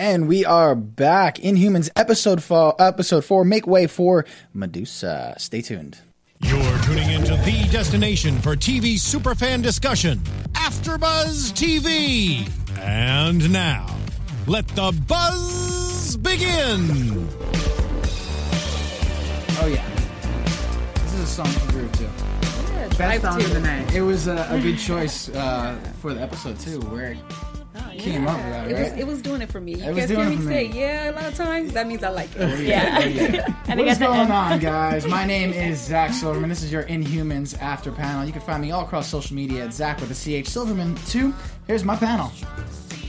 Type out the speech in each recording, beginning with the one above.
And we are back. Inhumans episode four, episode four. Make way for Medusa. Stay tuned. You're tuning into the destination for TV superfan discussion, AfterBuzz TV. And now, let the buzz begin. Oh yeah, this is a song for Groove too. Best song of the night. It was a, a good choice uh, for the episode too, where it came up with that, It was, it was doing it for me. You It guys hear doing me say yeah a lot of times? That means I like it. Oh, yeah. Oh, and What is going on, guys? My name is Zach Silverman. This is your Inhumans After Panel. You can find me all across social media at Zach with a CH Silverman 2. Here's my panel.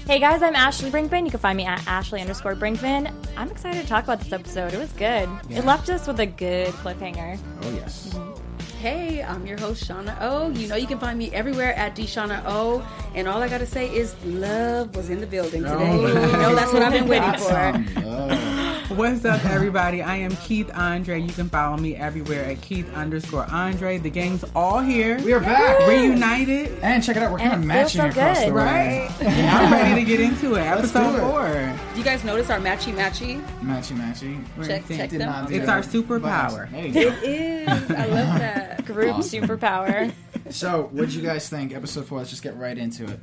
Hey guys, I'm Ashley Brinkman. You can find me at Ashley underscore Brinkman. I'm excited to talk about this episode. It was good. It left us with a good cliffhanger. Oh, yes. Mm-hmm. Hey, I'm your host Shauna O. You know you can find me everywhere at Shauna O. And all I gotta say is love was in the building today. Oh, you know that's what I've been waiting That's for. What's up, everybody? I am Keith Andre. You can follow me everywhere at Keith underscore Andre. The gang's all here. We are back. reunited. And check it out, we're kind of And it matching so across good, the way. Right? I'm ready to get into it. Let's Episode do it. four. Do you guys notice our matchy matchy? Matchy matchy. Check, check them. It's our superpower. There you. It is. I love that. Group superpower. So, what did you guys think? Episode four. Let's just get right into it.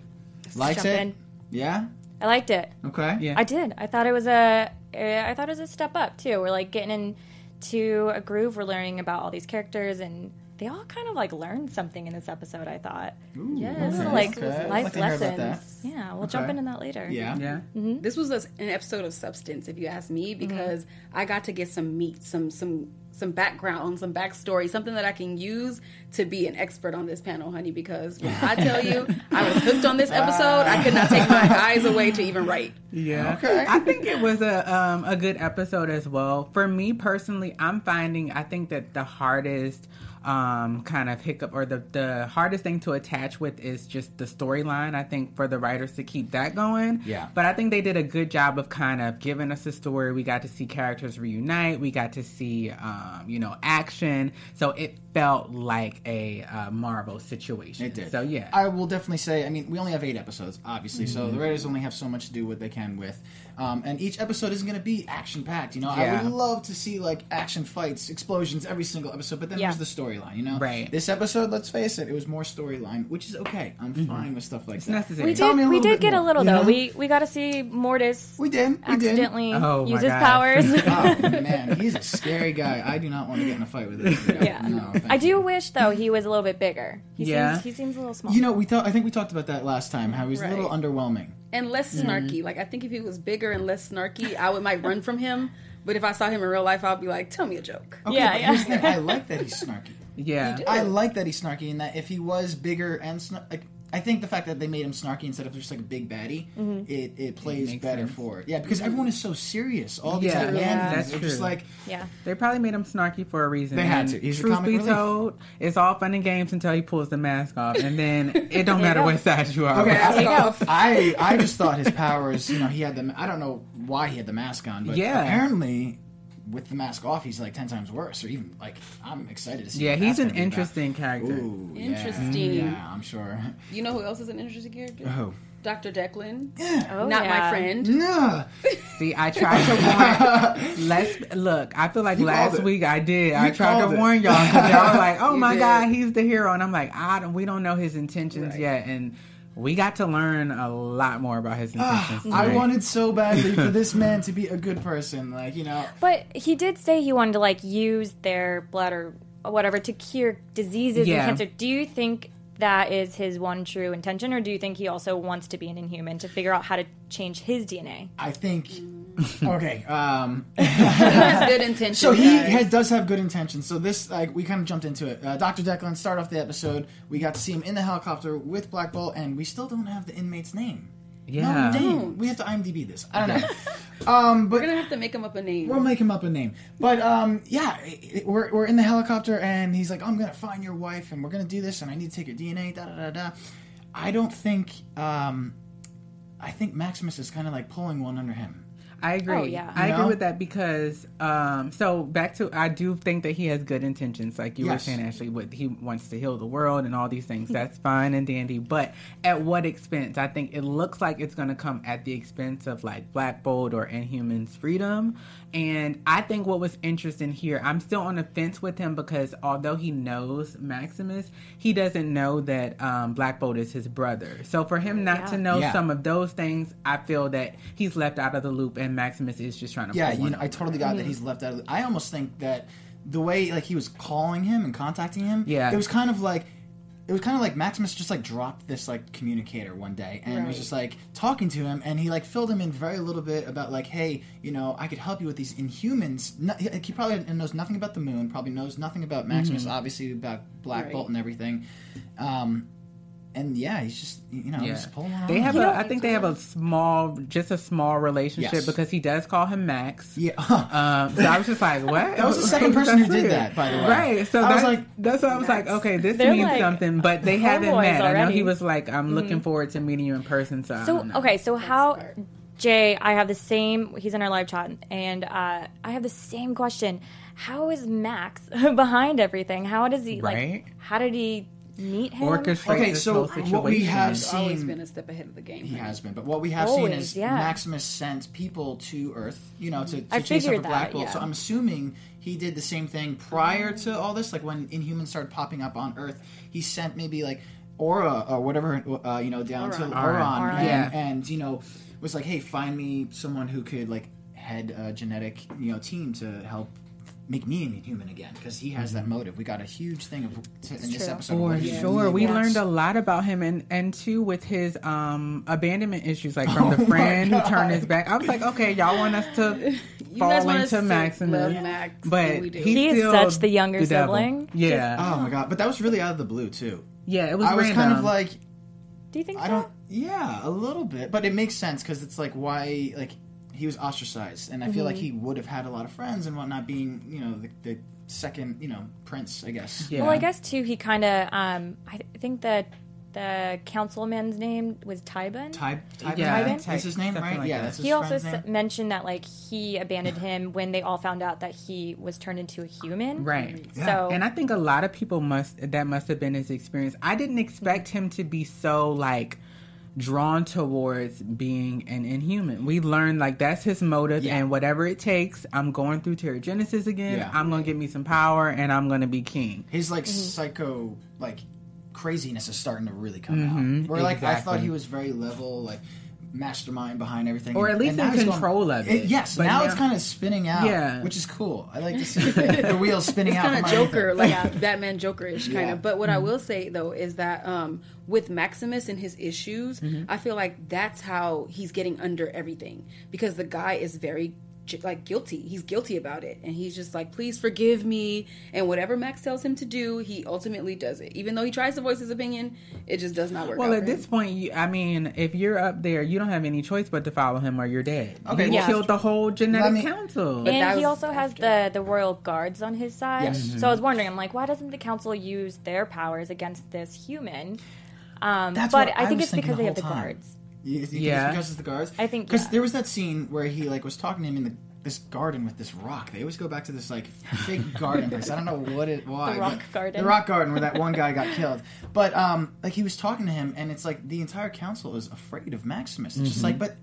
Liked jump it? in. Yeah. I liked it. Okay. Yeah. I did. I thought it was a. Eh, I thought it was a step up too. We're like getting into a groove. We're learning about all these characters, and they all kind of like learned something in this episode. I thought. Yes. This is Okay, like okay. Life like to hear about lessons. that. Yeah, we'll jump into that later. Yeah. Yeah. Mm-hmm. This was a, an episode of substance, if you ask me, mm-hmm. because I got to get some meat, some some some background, some backstory, something that I can use to be an expert on this panel, honey. Because when I tell you, I was hooked on this episode. I could not take my eyes away to even write. Yeah. Okay. I think it was a um, a good episode as well. For me personally, I'm finding I think that the hardest um, kind of hiccup or the the hardest thing to attach with is just the storyline. I think for the writers to keep that going. Yeah. But I think they did a good job of kind of giving us a story. We got to see characters reunite. We got to see um, you know action. So it felt like a uh, Marvel situation. It did. So yeah. I will definitely say. I mean, we only have eight episodes, obviously, so the writers only have so much to do what they can with, um, and each episode isn't going to be action packed. You know, I would love to see like action fights, explosions every single episode, but then Yeah. there's the storyline. You know, Right. This episode, let's face it, it was more storyline, which is okay. I'm fine with stuff like it's that. necessary. We Tell did. me a We did bit get a little though. know? We we got to see Mortis We did. We did. accidentally Oh, my use his God. powers. Oh man, he's a scary guy. I do not want to get in a fight with him. yeah. No, I do you. wish though he was a little bit bigger. He Yeah. seems he seems a little small. You know, we thought. I think we talked about that last time. How he's a little underwhelming. and less snarky. Like I think if he was bigger and less snarky, I would might run from him. But if I saw him in real life, I'd be like, "Tell me a joke." Okay, Yeah, but yeah. here's the I like that he's snarky. yeah. I like that he's snarky and that if he was bigger and snarky, like I think the fact that they made him snarky instead of just like a big baddie, mm-hmm. it, it plays makes better sense. for it. Yeah, because mm-hmm. everyone is so serious all the Yeah, time. yeah, And that's they're just like yeah. They probably made him snarky for a reason. They had to. He's the truth comic be relief. told, it's all fun and games until he pulls the mask off, and then it don't matter what side you are. Okay, Mask I, off. I I just thought his powers. You know, he had the. I don't know why he had the mask on, but Yeah. apparently with the mask off, he's like ten times worse. Or even like I'm excited to see. Yeah, he's an gonna interesting character. Ooh. Interesting. Yeah, I'm sure. You know who else is an interesting character? Oh, Dr. Declan. yeah. Oh, oh, Not yeah. my friend. Nah. See, I tried to warn. Let's look. I feel like You called last it. week I did. I tried to it. warn y'all because y'all was like, "Oh You my did. god, he's the hero," and I'm like, "I don't. We don't know his intentions Right. yet." And we got to learn a lot more about his ah, intentions. I wanted so badly for this man to be a good person. Like you know, But he did say he wanted to like use their blood or whatever to cure diseases Yeah. and cancer. Do you think that is his one true intention, or do you think he also wants to be an Inhuman to figure out how to change his DNA? I think. Okay. Um, He has good intentions. so he guys. has, does have good intentions. So this, like, we kind of jumped into it. Uh, Doctor Declan start off the episode. We got to see him in the helicopter with Black Bolt, and we still don't have the inmate's name. Yeah. No, we don't. We have to IMDb this. I don't know. um, We're gonna have to make him up a name. We'll make him up a name. But um, yeah, it- it- we're, we're in the helicopter, and he's like, "I'm gonna find your wife, and we're gonna do this, and I need to take your DNA." Da da da da. I don't think. Um, I think Maximus is kind of like pulling one under him. I agree. Oh, yeah. I You agree know? with that because um so back to I do think that he has good intentions like you Yes. were saying Ashley what he wants to heal the world and all these things that's fine and dandy but at what expense I think it looks like it's going to come at the expense of like Black Bolt or Inhumans freedom and I think what was interesting here I'm still on the fence with him because although he knows Maximus he doesn't know that um, Black Bolt is his brother so for him not Yeah. to know Yeah. some of those things I feel that he's left out of the loop and Maximus is just trying to Yeah, pull you one know, I totally got that he's left out of. The, I almost think that the way like he was calling him and contacting him, Yeah. it was kind of like. It was kind of like Maximus just like dropped this like communicator one day and was just like talking to him and he like filled him in very little bit about like hey you know I could help you with these Inhumans no, he he probably knows nothing about the moon probably knows nothing about Maximus Mm-hmm. obviously about Black Right. Bolt and everything um, and yeah he's just you know Yeah. just pulling one They on have him. a, I think they have a small, just a small relationship Yes. because he does call him Max. yeah Um, so I was just like, what? That was the second person who did weird. that, by the way. Right. So I was that's, like, that's what I was like, okay, this They're means like something, but they haven't homeboys met. I know he was like, I'm looking forward to meeting you in person. So, I So don't know. okay, so how smart. Jay? I have the same. He's in our live chat, and uh, I have the same question. How is Max behind everything? How does he Right. like? How did he meet him? Orchestrate Okay, this so whole what we situation. have He's always seen- been a step ahead of the game. He right? has been, but what we have seen is yeah. Maximus sent people to Earth, you know, to, to I chase up a black that, bolt. yeah. So I'm assuming he did the same thing prior to all this, like when Inhumans started popping up on Earth. He sent maybe like Aura or whatever, uh, you know, down to Auran. Auran, Auran. and, Yeah. and you know, was like, hey, find me someone who could like head a genetic, you know, team to help. Make me an inhuman again because he has that motive. We got a huge thing of to, in this true. episode. For what sure, really we wants. learned a lot about him, and and too with his um abandonment issues, like from Oh the friend who turned his back. I was like, okay, y'all want us to fall guys want us into to Maximus, love Max, but and he's He is such the younger devil. sibling. Yeah, Oh my god! But that was really out of the blue too. yeah, it was. I was kind of like, Do you think I so? don't. Yeah, a little bit, but it makes sense because it's like why like he was ostracized, and I feel like Mm-hmm. he would have had a lot of friends and whatnot, being you know the, the second you know prince, I guess. Yeah. Well, I guess too. He kind of. Um, I th- think that the councilman's name was Tybin. Ty, Ty, Yeah, Tybin? Ty- That's his name, something right? like yeah, that. that's his he also friend's s- mentioned that like he abandoned him when they all found out that he was turned into a human. right. So And I think a lot of people must that must have been his experience. I didn't expect him to be so like drawn towards being an inhuman. We learned like that's his motive Yeah. and whatever it takes, I'm going through Terrigenesis again. Yeah. I'm going to get me some power and I'm going to be king. His like Mm-hmm. psycho like craziness is starting to really come Mhm, out. Where like I thought he was very level, like mastermind behind everything, Or at and- least and now in he's going- control of it. yes, But now, now- it's kind of spinning out, Yeah. which is cool. I like to see the wheels spinning It's out. kind of Joker, it. like Batman Jokerish kind Yeah. Mm-hmm. of. But what I will say though is that um, with Maximus and his issues, Mm-hmm. I feel like that's how he's getting under everything because the guy is very j- like guilty. He's guilty about it, and he's just like, "Please forgive me." And whatever Max tells him to do, he ultimately does it. Even though he tries to voice his opinion, it just does not work. Well, out at this him. point, you, I mean, if you're up there, you don't have any choice but to follow him or you're dead. Okay, he well- killed the whole genetic me- council. But that and he was also has the the royal guards on his side. Yes. So I was wondering, I'm like, why doesn't the council use their powers against this human? Um, That's but what I I think it's because the they have the time. guards. You, you think Yeah. it's because it's the guards? I think, because yeah. there was that scene where he like was talking to him in the, this garden with this rock. They always go back to this like fake garden place. I don't know what it why. The rock garden. The rock garden where that one guy got killed. But um, like he was talking to him, and it's like the entire council is afraid of Maximus. It's just like, but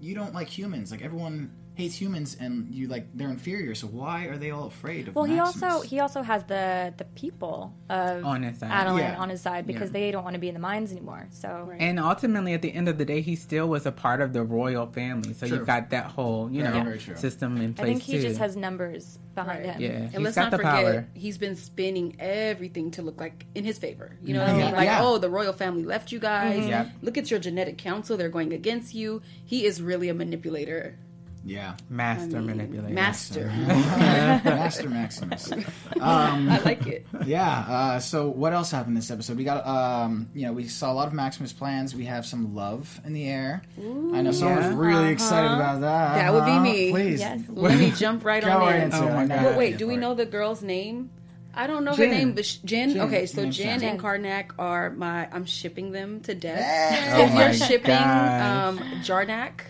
you don't like humans. Like everyone hates humans, and you like they're inferior. So why are they all afraid of? Well, he also he also has the the people of On his side. Attilan Yeah. on his side because Yeah. they don't want to be in the mines anymore. So Right. And ultimately, at the end of the day, he still was a part of the royal family. So True. you've got that whole, you know, very true. system in place. I think he too. just has numbers behind Right. him. Yeah. And He's let's got not the forget, power. he's been spinning everything to look like in his favor. You know what I mean? Like, Yeah. oh, the royal family left you guys. Mhm. Yep. Look at your genetic council; they're going against you. He is really a manipulator. Yeah. master I mean, manipulator. Master. Master Maximus. Um, I like it. Yeah. Uh, so what else happened this episode? We got, um, you know, we saw a lot of Maximus plans. We have some love in the air. I know someone Yeah. was really excited about that. That would be Uh-huh. me. Please. Yes. Let me jump right on right in. into Oh my God. you're But wait, do we know the girl's name? I don't know Jen. her name, but sh- Jen. Jen. Okay, so Jen Jen. and Karnak are my. I'm shipping them to death. Hey! Oh if my you're shipping gosh. um, Jarnak,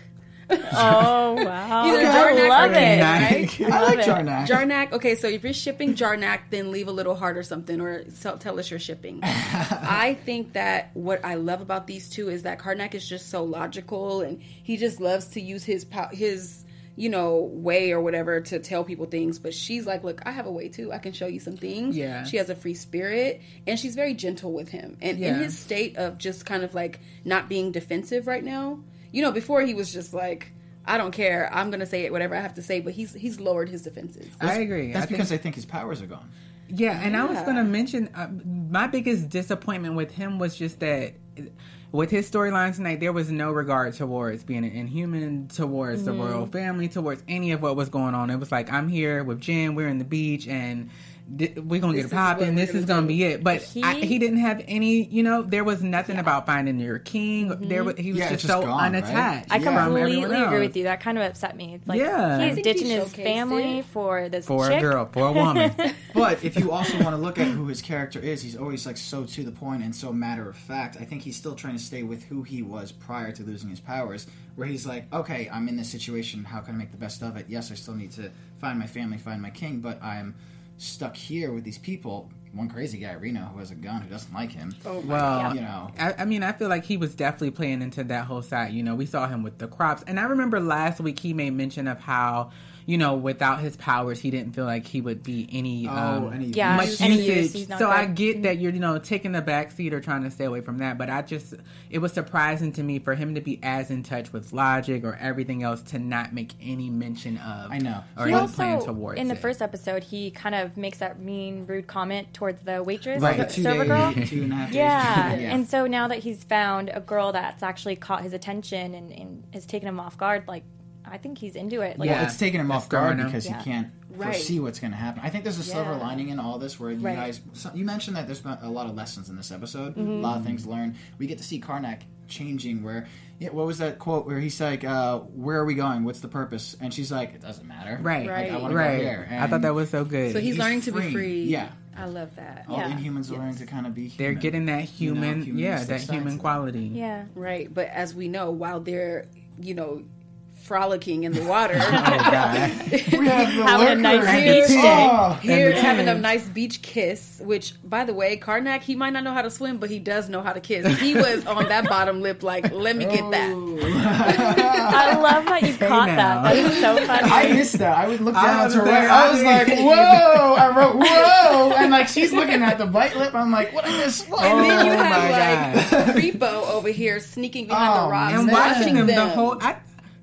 Oh wow! Either I Jarnac love or it. Jarnac. I like it. Jarnac. Jarnac. Okay, so if you're shipping Jarnac, then leave a little heart or something, or tell, tell us you're shipping. I think that what I love about these two is that Karnak is just so logical, and he just loves to use his pow- his you know way or whatever to tell people things. But she's like, look, I have a way too. I can show you some things. Yeah. She has a free spirit, and she's very gentle with him. And in his state of just kind of like not being defensive right now, you know, before he was just like. I don't care. I'm gonna say it whatever I have to say, but he's he's lowered his defenses. I agree. That's I think- because they think his powers are gone. Yeah, and I was going to mention uh, my biggest disappointment with him was just that with his storyline tonight, there was no regard towards being an inhuman, towards the royal family, towards any of what was going on. It was like, I'm here with Jen, we're in the beach, and th- we're going to This get is it what popping. This is going to do. be it. But He- I, he didn't have any, you know, there was nothing about finding your king. There mm-hmm. was, He was Yeah, just, just so gone, right? unattached. I Yeah. completely everyone agree with you. That kind of upset me. It's like Yeah. He's think he ditching his family it. for this For chick. a girl, for a woman. But if you also want to look at who his character is, he's always like so to the point and so matter of fact. I think he's still trying to stay with who he was prior to losing his powers, where he's like, okay, I'm in this situation. How can I make the best of it? Yes, I still need to find my family, find my king, but I'm stuck here with these people. One crazy guy, Reno, who has a gun, who doesn't like him. Oh Well, You know, I, I mean, I feel like he was definitely playing into that whole side. You know, we saw him with the crops, and I remember last week he made mention of how, you know, without his powers, he didn't feel like he would be any. oh, um, and he Yeah, much any usage. use, he's not so I get that you're, you know, taking the back seat or trying to stay away from that. But I just, it was surprising to me for him to be as in touch with logic or everything else to not make any mention of. I know. Or He any also, plan towards in the it. first episode, he kind of makes that mean, rude comment towards the waitress, right, the server girl. two and a half days. Yeah. and so now that he's found a girl that's actually caught his attention and, and has taken him off guard, like I think he's into it. Like, Yeah. Well, it's taking him off guard him. because Yeah. he can't Right. foresee what's going to happen. I think there's a silver Yeah. lining in all this where you Right. guys. So you mentioned that there's been a lot of lessons in this episode, Mm-hmm. a lot of things learned. We get to see Karnak changing. Where, yeah, what was that quote where he's like, uh, "Where are we going? What's the purpose?" And she's like, "It doesn't matter." Right, Like, Right. I right. go. I thought that was so good. So he's, He's learning to be free. Yeah. I love that. all Yeah. the Inhumans are learning to kind of be. They're getting that You know, human, yeah, that human quality. yeah. Right, but as we know, while they're you know frolicking in the water, Oh God. We have the Having a nice beach day. Oh. here the having a nice beach kiss. Which, by the way, Karnak he might not know how to swim, but he does know how to kiss. He was on that bottom lip, like, let me get that. Oh. I love that you caught now. that. That is so funny. I missed that. I would look down was to her. there. I was like, "Whoa!" I wrote, "Whoa!" And like she's looking at the bite lip. I'm like, "What is this?" What? And then you Oh have like Repo over here sneaking behind Oh, the rocks, and man. watching him them. the whole. I,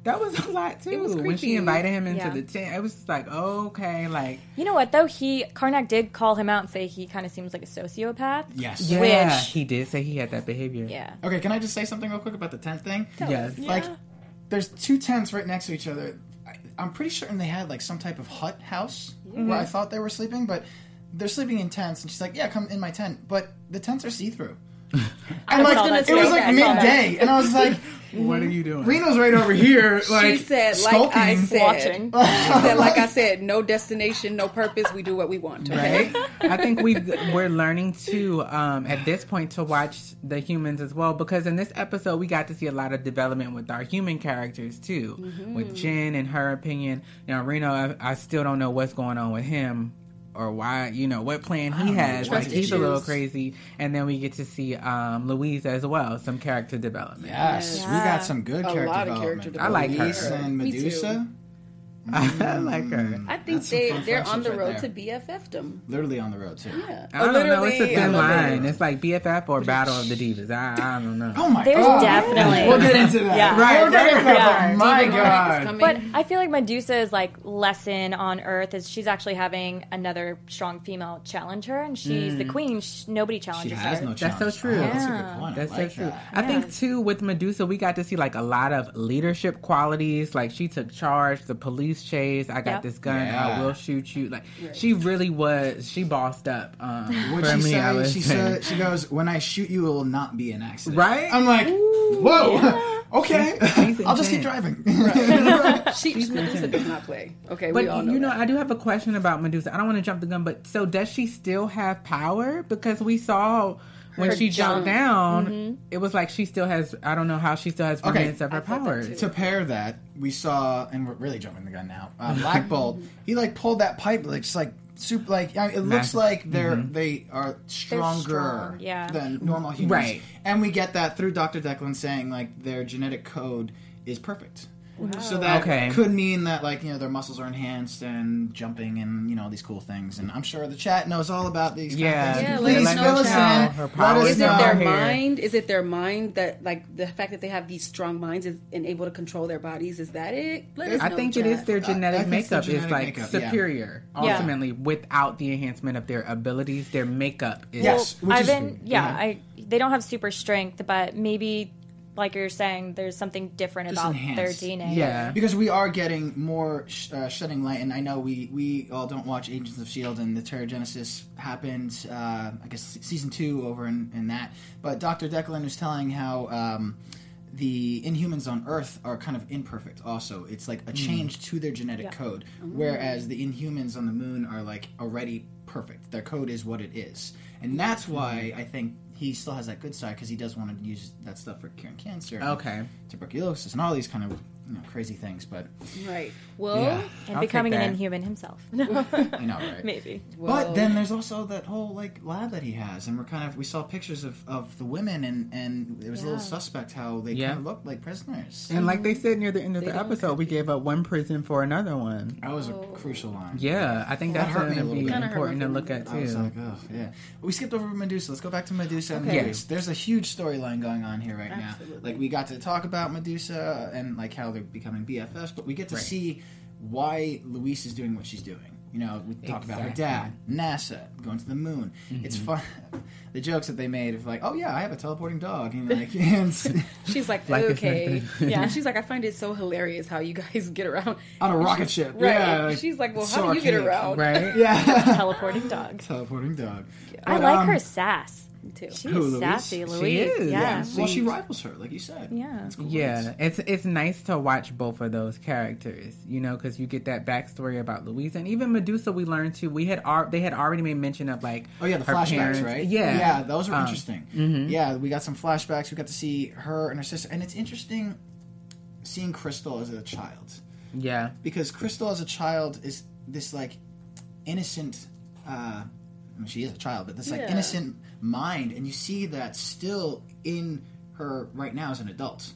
that was a lot too. It was when she invited him into Yeah. the tent, it was just like okay, like You know what though? He Karnak did call him out and say he kind of seems like a sociopath. Yes. yeah, Which- he did say he had that behavior. Yeah. Okay, can I just say something real quick about the tent thing? Yes. Like, there's two tents right next to each other. I, I'm pretty certain they had like some type of hut house where I thought they were sleeping, but they're sleeping in tents. And she's like, "Yeah, come in my tent," but the tents are see through. And like, saw that it was like I saw that. midday, and I was like, What are you doing? "Reno's right over here." Like, she said, like skulking. I said, Watching. she said, like I said, no destination, no purpose. We do what we want. Okay. Right? I think we we're learning to um, at this point to watch the humans as well because in this episode we got to see a lot of development with our human characters too, with Jen and her opinion. Now Reno, I, I still don't know what's going on with him or why you know what plan he has. Like he's a little crazy, and then we get to see um, Louise as well, some character development. Yes, we got some good A character lot of development. I like her. Elise and Me too. Medusa, I mm. like her. I think That's they they're on the road there. to BFF them. literally on the road too. Yeah. I don't know. It's a thin I love it. line. It's like BFF or Battle of the Divas. I, I don't know. Oh my There's god! definitely- We'll get into that. Yeah. Right, We'll get into that. Yeah. Oh my Diva god! But I feel like Medusa's like lesson on Earth is she's actually having another strong female challenge her, and she's the mm. queen. Sh- nobody She challenges has her. no That's so true. Oh, that's a good point. That's I like so true. that. I think too with Medusa, we got to see like a lot of leadership qualities. Like she took charge, the police chase. I got Yep. this gun. Yeah. I will shoot you. Like she really was. She bossed up. Um, What she me, I say? was She said, "She goes, when I shoot you, it will not be an accident." Right? I'm like, whoa, okay. she's I'll just keep intense. driving. She Medusa does not play. Okay, But we all know you know, that. I do have a question about Medusa. I don't want to jump the gun, but so does she still have power? Because we saw when Her she jumped jump. down, it was like she still has. I don't know how she still has Okay. remnants of her I powers. to pair that, we saw, and we're really jumping the gun now. Uh, Black Bolt, he like pulled that pipe, like just like super, like I mean, it looks like they're they are stronger strong, yeah. than normal humans, Right. And we get that through Doctor Declan saying like their genetic code is perfect. So that Okay. could mean that like you know their muscles are enhanced and jumping and you know these cool things and I'm sure the chat knows all about these. Yeah. kind of Yeah, things. let please us know, fill us chat. in. Let us Is it their mind? Is it their mind that, like, the fact that they have these strong minds is, and able to control their bodies? Is that it? Let us I know, think it is their genetic think it's their makeup is like makeup, superior. Yeah. Ultimately, without the enhancement of their abilities, their makeup is. Yes. which I've is- been, yeah, yeah. I they don't have super strength, but maybe like you're saying, there's something different Just about enhanced. their DNA. Yeah. because we are getting more sh- uh, shedding light, and I know we we all don't watch Agents of Shield, and the Terrigenesis happened. Uh, I guess season two over in, in that, but Doctor Declan was telling how. Um, the Inhumans on Earth are kind of imperfect. Also, it's like a change to their genetic Yeah. code, whereas the Inhumans on the Moon are like already perfect. Their code is what it is, and that's why I think he still has that good side because he does want to use that stuff for curing cancer, Okay. Tuberculosis, and all these kind of you know, crazy things. But Right. Well, yeah, And I'll becoming an that. inhuman himself. I know, right? maybe. well, But then there's also that whole like lab that he has, and we're kind of we saw pictures of, of the women, and and it was a little suspect how they Yeah. kind of looked like prisoners. And like they mm-hmm. said near the end of They the don't episode, we gave up one prison for another one. That was a Oh. crucial line. Yeah, I think That that's hurt going me a to little be bit. Important to look feelings. at I was too. like, oh yeah. We skipped over Medusa. Let's go back to Medusa and Okay. Louise. There's a huge storyline going on here right now. Like we got to talk about Medusa and like how they're becoming BFFs, but we get to Right. see why Louise is doing what she's doing. You know, we talk about her dad, NASA, going to the moon. It's Mm-hmm. fun. the jokes that they made of like, oh yeah, I have a teleporting dog. You know, like, and she's like, Like okay. yeah. And she's like, I find it so hilarious how you guys get around. on a rocket ship. Right. Yeah, like, she's like, well, it's how so do you get around? Right? Yeah, Teleporting dog. teleporting dog. I But, like um, her sass. Too. She Who, is Louise? sassy, She Louise. is, Yeah. yeah. Well, she She- rivals her, like you said. Yeah. That's cool. Yeah, it's it's nice to watch both of those characters, you know, because you get that backstory about Louise and even Medusa. We learned too. We had ar- they had already made mention of like Oh yeah, the her flashbacks, parents. right? Yeah, yeah, those were Um, interesting. mhm. Yeah, we got some flashbacks. We got to see her and her sister, and it's interesting seeing Crystal as a child Yeah, because Crystal as a child is this like innocent. Uh, I mean, she is a child, but this like Yeah. innocent mind, and you see that still in her right now as an adult.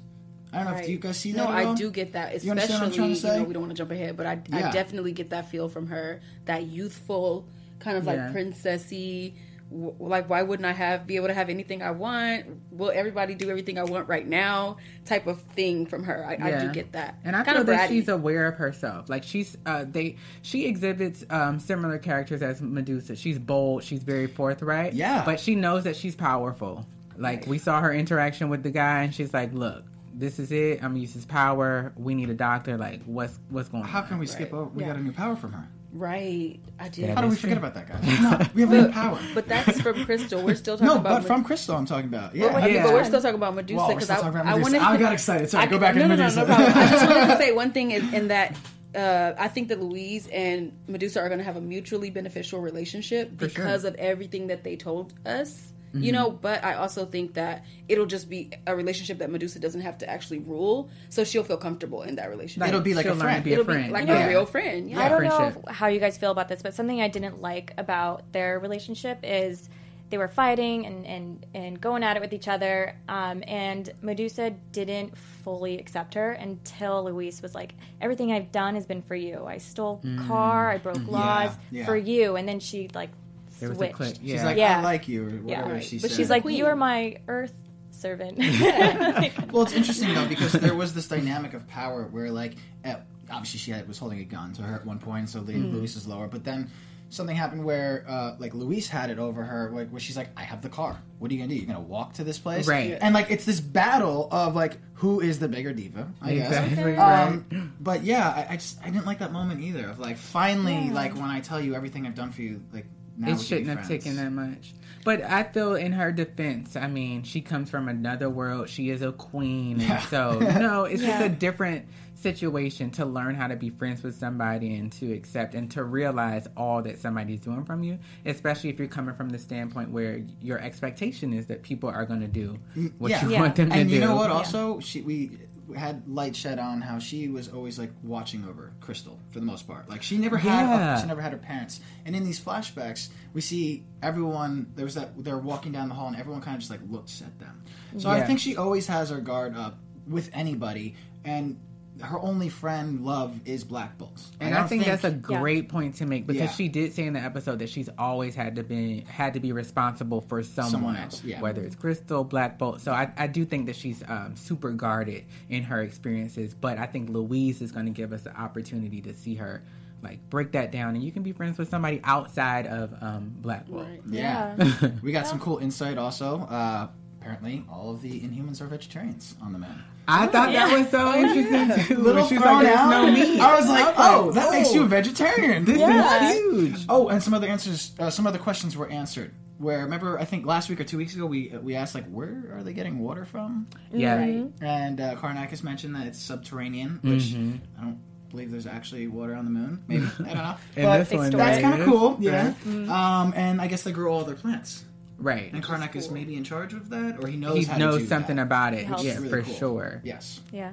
I don't know if Right. do you guys see that. No, I do get that, You understand what I'm especially trying you, to say? know we don't want to jump ahead, but I, Yeah. I definitely get that feel from her, that youthful kind of like princessy. W- Like, why wouldn't I have be able to have anything I want? Will everybody do everything I want right now? Type of thing from her. I, I do get that, and I kind feel of that she's aware of herself. Like she's uh they she exhibits um similar characters as Medusa. She's bold. She's very forthright. Yeah. but she knows that she's powerful. Like we saw her interaction with the guy, and she's like, "Look, this is it. I'm gonna use his power. We need a doctor. Like, what's what's going How on?" How can we skip over? We Yeah. got a new power from her. Right. I did. Yeah, How do we forget about that guy? No, we have a new power. but that's from Crystal. We're still talking no, about but from Crystal, I'm talking about. Yeah, Well, Yeah. but we're still talking about Medusa because still I, talking about I wanted. I got excited. Sorry, I- go back no, into no, Medusa. No, no problem. I just wanted to say one thing in, in that uh, I think that Louise and Medusa are going to have a mutually beneficial relationship For sure. because of everything that they told us. Mm-hmm. You know, but I also think that it'll just be a relationship that Medusa doesn't have to actually rule, so she'll feel comfortable in that relationship. It'll be like She'll a friend. To be It'll friend. be like yeah. a real friend. Yeah. I don't know how you guys feel about this, but something I didn't like about their relationship is they were fighting and, and, and going at it with each other. Um, and Medusa didn't fully accept her until Louise was like, Everything I've done has been for you. I stole car, I broke laws yeah. for you. And then she like There was a switched. click. She's like, Yeah. I like you, or whatever Yeah. she But said. She's like, queen. You are my earth servant. well, it's interesting though because there was this dynamic of power where, like, at, obviously she had, was holding a gun to her at one point, so Mm. Louise is lower. But then something happened where, uh, like, Louise had it over her, like, where she's like, "I have the car. What are you gonna do? You're gonna walk to this place?" Right. And like, it's this battle of like, who is the bigger diva? I guess. Exactly. Um, but yeah, I, I just I didn't like that moment either. Of like, finally, like when I tell you everything I've done for you, like now it shouldn't have taken that much. But I feel in her defense, I mean, she comes from another world. She is a queen, Yeah. and so no, it's just a different situation to learn how to be friends with somebody and to accept and to realize all that somebody's doing from you, especially if you're coming from the standpoint where your expectation is that people are going to do what yeah. you Yeah. want them to do. and you know what? Also, she we had light shed on how she was always like watching over Crystal for the most part. Like she never had Yeah. she never had her parents. And in these flashbacks, we see everyone. There was that they're walking down the hall, and everyone kind of just like looks at them. So I think she always has her guard up with anybody, and her only friend love is Black Bolt. And I, don't think, that's a Yeah. great point to make because Yeah. she did say in the episode that she's always had to be had to be responsible for someone, Someone else, yeah. whether it's Crystal, Black Bolt. So I, I do think that she's um, super guarded in her experiences. But I think Louise is going to give us the opportunity to see her like break that down, and you can be friends with somebody outside of um, Black Bolt. Right. Yeah. we got some cool insight also. Uh, apparently, all of the Inhumans are vegetarians on the moon. I thought that was so interesting too. Little she's thrown like, "There's out. no meat." I was like, oh, that oh. makes you a vegetarian. This Yeah. is huge. Oh, and some other answers, uh, some other questions were answered. Where remember, I think last week or two weeks ago, we we asked like, where are they getting water from? Yeah. Right. And uh, Karnak is mentioned that it's subterranean, which I don't believe there's actually water on the moon. Maybe I don't know. But this one, that's kind of cool. Yeah. Um, and I guess they grow all their plants. Right. And Karnak is maybe in charge of that, or he knows He how to knows do something that. about it. Helps. Yeah, Really for cool. sure. Yes. Yeah.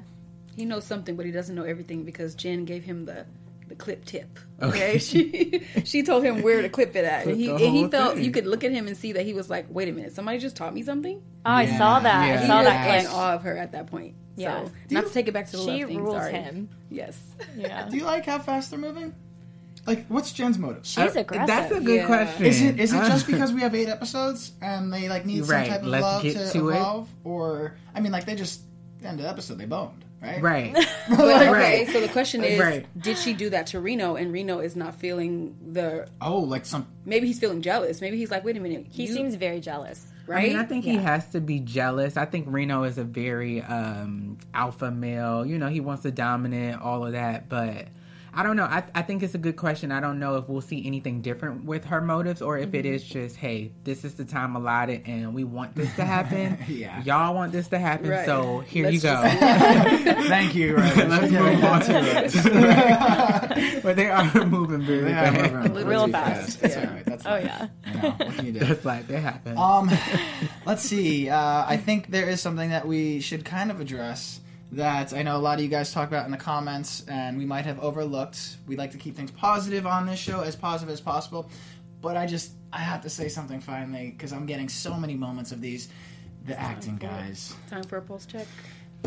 He knows something, but he doesn't know everything because Jen gave him the the clip tip. Okay, she she told him where to clip it at, and he and he felt thing. you could look at him and see that he was like, "Wait a minute, somebody just taught me something." Oh, I saw that. Yeah. I He saw was that in awe of her at that point. Yeah. So not to take it back to the She love thing. rules sorry. him. Yes. Yeah. Do you like how fast they're moving? Like, what's Jen's motive? She's Uh, aggressive. That's a good Yeah. question. Is it is it just because we have eight episodes and they like need some type of let's love get to, to it. evolve, or I mean, like they just end the episode they boned, right? right? But, okay, Right. so the question is, Right. did she do that to Reno? And Reno is not feeling the. Oh, like some Maybe he's feeling jealous. Maybe he's like, "Wait a minute, He you- seems very jealous. right." I mean, I think he has to be jealous. I think Reno is a very um, alpha male. You know, he wants to dominate all of that, but. I don't know. I, I think it's a good question. I don't know if we'll see anything different with her motives or if it is just, hey, this is the time allotted and we want this to happen. Yeah. Y'all want this to happen, Right. so here Let's you go. just- Thank you. Right. Let's move on to it. but they are moving very They fast. moving Real really fast. That's Yeah. all right. That's Oh life. yeah. You what can you do? That's like they happen. Um, let's see. Uh, I think there is something that we should kind of address that I know a lot of you guys talk about in the comments, and we might have overlooked. We like to keep things positive on this show, as positive as possible. But I just I have to say something finally because I'm getting so many moments of these. The acting guys. Time for a pulse check.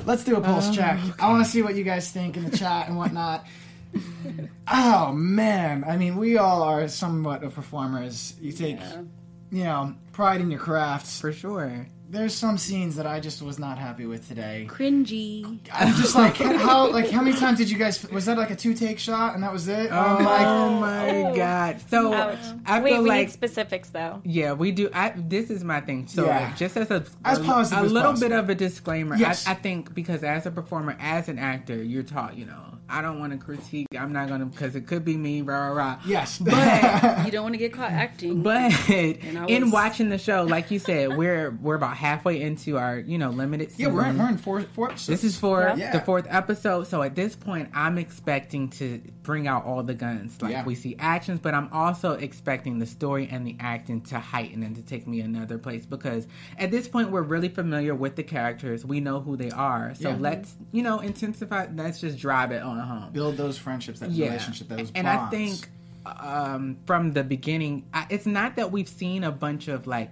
Let's do a pulse oh, check. I want to see what you guys think in the chat and whatnot. oh man, I mean, we all are somewhat of performers. You take, Yeah. you know, pride in your craft. For sure. There's some scenes that I just was not happy with today. Cringy. I'm just like, how like how many times did you guys? Was that like a two take shot and that was it? I'm like, oh my god. So Ouch. I Wait, feel we like need specifics though. yeah, we do. I, this is my thing. So Yeah. just as a As a, positive a as little possible. bit of a disclaimer. Yes. I, I think because as a performer, as an actor, you're taught. You know, I don't want to critique. I'm not gonna because it could be me. Rah rah rah. yes, But You don't want to get caught acting. But I in watching the show, like you said, we're we're about halfway into our you know limited. yeah, we're in, we're in four four episodes. This is for Yeah. the fourth episode. So at this point, I'm expecting to bring out all the guns. Like Yeah. we see actions, but I'm also expecting the story and the acting to heighten and to take me another place because at this point, we're really familiar with the characters. We know who they are. So Yeah. let's, you know, intensify. Let's just drive it on home. build those friendships, that Yeah. relationship, those and I think um, from the beginning, I, it's not that we've seen a bunch of like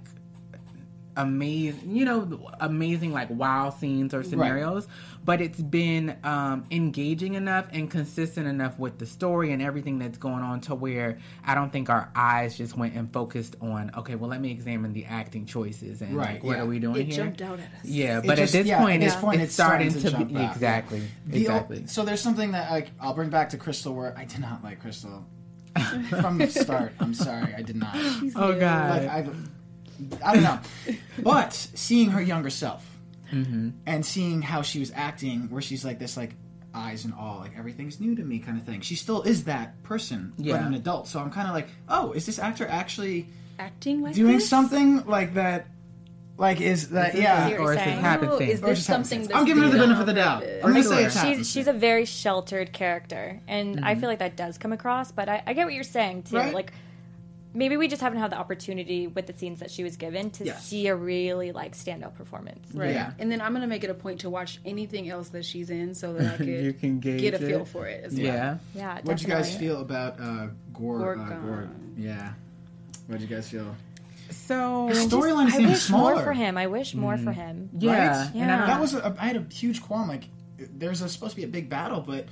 amazing, you know, amazing like wow scenes or scenarios, but it's been um, engaging enough and consistent enough with the story and everything that's going on to where I don't think our eyes just went and focused on okay, well, let me examine the acting choices and Right, like what yeah. are we doing it here? jumped out at us. Yeah, but just- at this yeah, point, at this it's, point, it's it's starting starting to to, jump be out. exactly, The o- exactly. so there's something that like I'll bring back to Crystal where I did not like Crystal from the start. I'm sorry, I did not. oh God, Like I, I don't know, but seeing her younger self Mm-hmm. and seeing how she was acting, where she's like this, like eyes and all, like everything's new to me, kind of thing. She still is that person, but an adult. So I'm kind of like, oh, is this actor actually Acting like doing this? something like that? Like, is that yeah? what you're or is it saying? happenstance? is Or this just something happenstance. I'm giving her the benefit of the doubt. on purpose? I'm gonna For say sure. it's she's she's a very sheltered character, and I feel like that does come across. But I, I get what you're saying too. Right. Like maybe we just haven't had the opportunity with the scenes that she was given to Yes. see a really like standout performance. Right. Yeah. And then I'm gonna make it a point to watch anything else that she's in so that I could You can gauge get a feel it. for it as well. Yeah. Yeah, What'd you guys feel about uh, Gore? Uh, Gore? Yeah. What'd you guys feel? So Just- Storyline I seems wish smaller. more for him. I wish more for him. yeah, Right? and I Yeah. That was a, I had a huge qualm. Like, there's a, supposed to be a big battle, but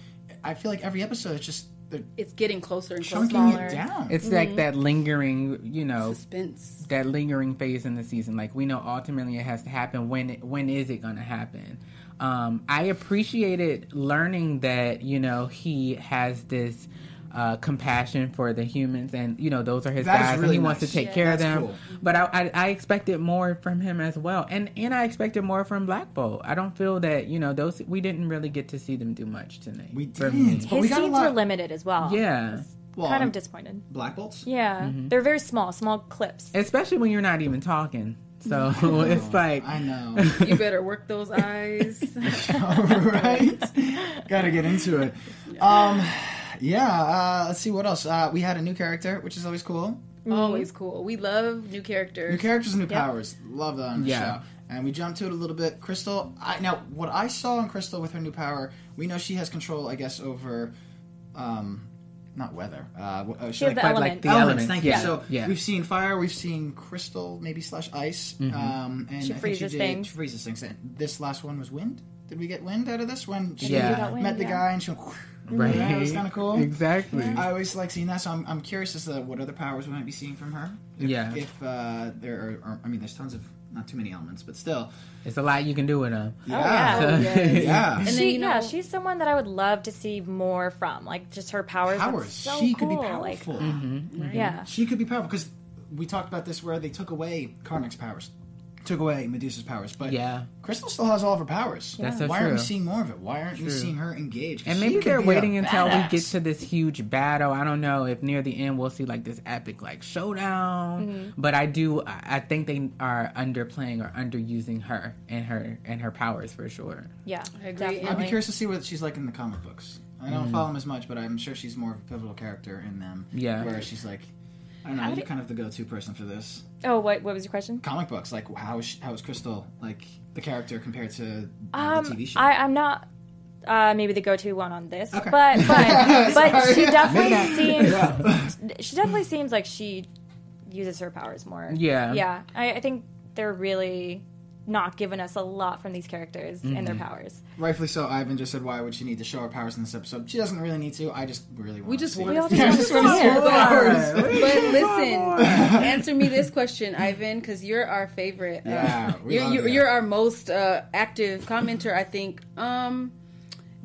I feel like every episode it's just they're It's getting closer and chunking closer. it down. it's like that lingering, you know, Suspense. that lingering phase in the season. Like we know ultimately it has to happen. When it, when is it going to happen? Um, I appreciated learning that you know he has this uh, compassion for the humans, and you know those are his That is guys, really and he wants to take Yeah. care of them. cool. But I, I, I expected more from him as well, and and I expected more from Black Bolt. I don't feel that you know those we didn't really get to see them do much tonight. We didn't. me. We His got a scenes were limited as well. Yeah, Well, kind um, of disappointed. Black bolts. Yeah, Mm-hmm. they're very small, small clips. especially when you're not even talking. So it's like I know. You better work those eyes. right? Got to get into it. Um, yeah. Uh, let's see what else. Uh, we had a new character, which is always cool. Always cool. We love new characters. New characters, new powers. Love that on the Yeah. show. And we jumped to it a little bit. Crystal. I, now, what I saw in Crystal with her new power, we know she has control, I guess, over. Um, not weather. Uh, w- uh, She has the but, like, element. the elements. elements, Thank yeah. you. So Yeah. we've seen fire, we've seen crystal, maybe slash ice, um, and She I think freezes did, things. She freezes things. And this last one was wind. Did we get wind out of this when she Yeah. We wind, met the yeah. guy and she went? Right, Yeah, that was kind of cool. Exactly. I always like seeing that, so I'm, I'm curious as to what other powers we might be seeing from her. If, Yeah. If uh, there are, are, I mean, there's tons of not too many elements, but still, It's a lot you can do with them. yeah, yeah. yes. yeah. And she, then, you yeah, she's someone that I would love to see more from. Like just her powers. powers. So she cool. could be Like, powerful. yeah. She could be powerful because we talked about this where they took away Karnak's powers, took away Medusa's powers, but Yeah. Crystal still has all of her powers. That's so Why aren't we seeing more of it? Why aren't we seeing her engage? 'Cause And maybe they're waiting until we get to this huge battle. I don't know if near the end we'll see like this epic like showdown. Mm-hmm. But I do I I think they are underplaying or underusing her and her and her powers for sure. Yeah, I agree. I'd be curious to see what she's like in the comic books. I Mm. don't follow them as much, but I'm sure she's more of a pivotal character in them. Yeah. where she's like, I don't know, How you're did- kind of the go-to person for this. Oh, what what was your question? Comic books, like how is she, how is Crystal like the character compared to uh, Um, the TV show? I, I'm not uh, maybe the go-to one on this, Okay. but but but she definitely Midnight. seems she definitely seems like she uses her powers more. Yeah. yeah. I, I think they're really not given us a lot from these characters and Mm-hmm. their powers. Rightfully so. Ivan just said, "Why would she need to show her powers in this episode?" She doesn't really need to. I just really want. We just to see want to We see all Yeah, I just just want to see her powers. But listen, answer me this question, Ivan, because you're our favorite. uh, Yeah, we you're, love you're, you. you're our most uh, active commenter. I think. Um,